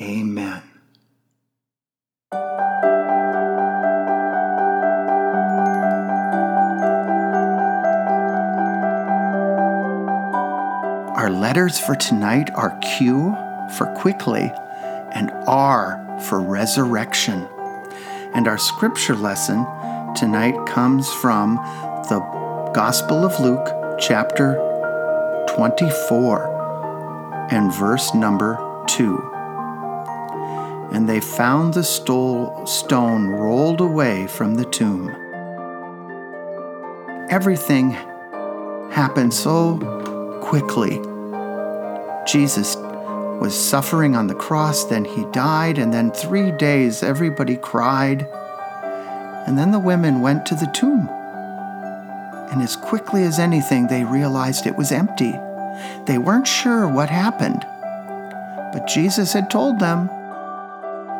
Amen. Our letters for tonight are Q for quickly and R for resurrection. And our scripture lesson tonight comes from the Gospel of Luke, chapter 24, and verse number 2 and they found the stone rolled away from the tomb. Everything happened so quickly. Jesus was suffering on the cross, then he died, and then three days everybody cried. And then the women went to the tomb. And as quickly as anything, they realized it was empty. They weren't sure what happened. But Jesus had told them,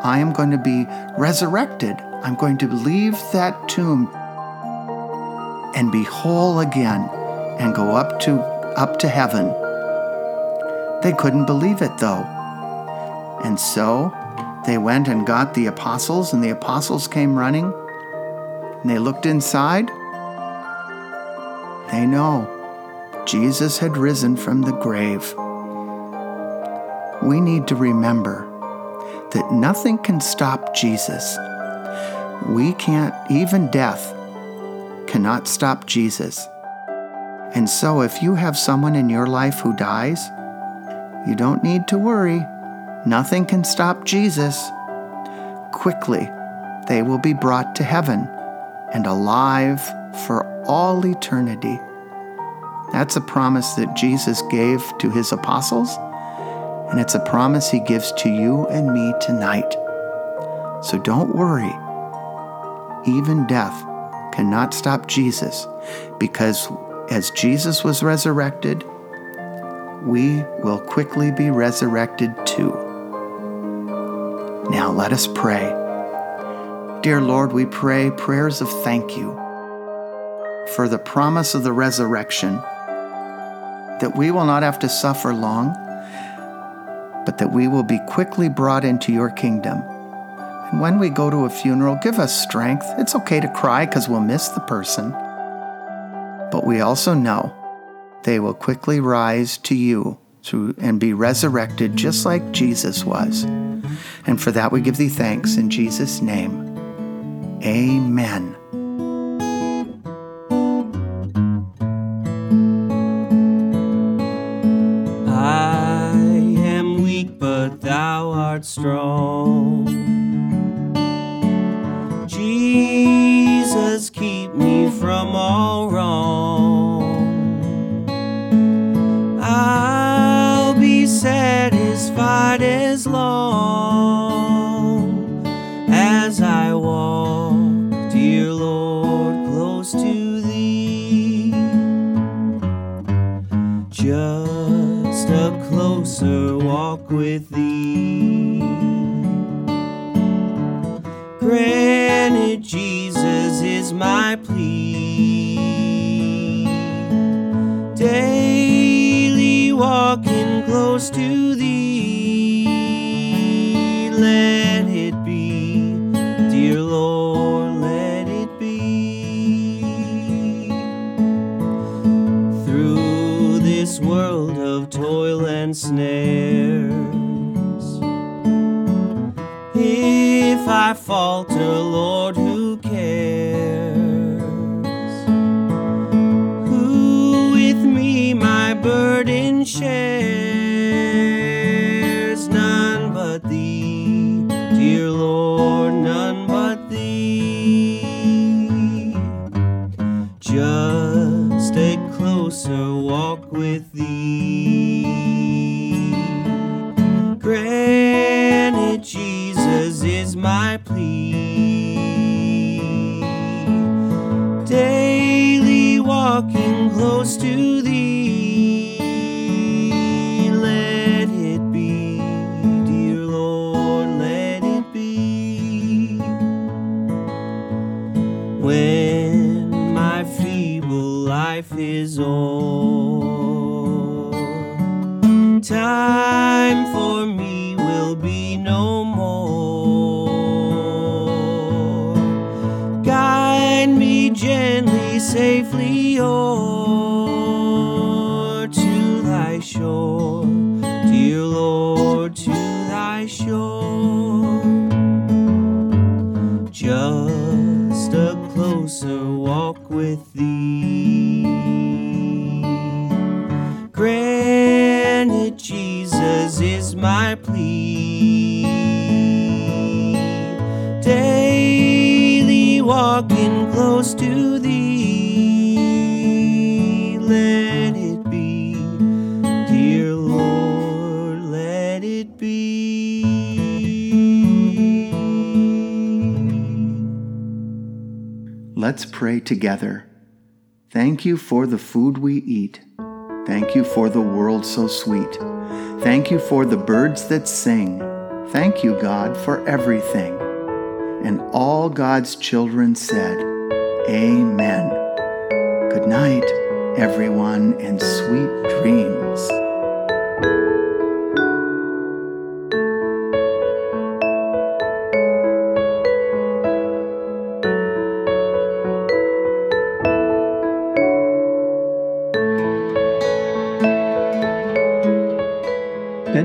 I am going to be resurrected. I'm going to leave that tomb and be whole again and go up to up to heaven. They couldn't believe it though. And so they went and got the apostles and the apostles came running and they looked inside. They know Jesus had risen from the grave. We need to remember that nothing can stop Jesus. We can't, even death cannot stop Jesus. And so, if you have someone in your life who dies, you don't need to worry. Nothing can stop Jesus. Quickly, they will be brought to heaven and alive for all eternity. That's a promise that Jesus gave to his apostles and it's a promise He gives to you and me tonight. So don't worry. Even death cannot stop Jesus because as Jesus was resurrected, we will quickly be resurrected too. Now let us pray. Dear Lord, we pray prayers of thank you for the promise of the resurrection, that we will not have to suffer long but that we will be quickly brought into your kingdom. And when we go to a funeral, give us strength. It's okay to cry because we'll miss the person. But we also know they will quickly rise to you and be resurrected just like Jesus was. And for that we give thee thanks in Jesus' name. Amen. Strong. Jesus, keep me from all wrong. I'll be satisfied as long as I walk, dear Lord, close to thee. Just a closer walk with thee. Granted, Jesus is my plea. Daily walking close to thee. Let it be, snares. If I falter, Lord, walking close to Thee. Let it be, dear Lord, let it be. When my feeble life is o'er, time for me safely o'er to thy shore, dear Lord, to thy shore. Just a closer walk with thee. Granted, Jesus is my plea. Daily walking close to thee. Let's pray together. Thank you for the food we eat. Thank you for the world so sweet. Thank you for the birds that sing. Thank you, God, for everything. And all God's children said, Amen. Good night, everyone, and sweet dreams.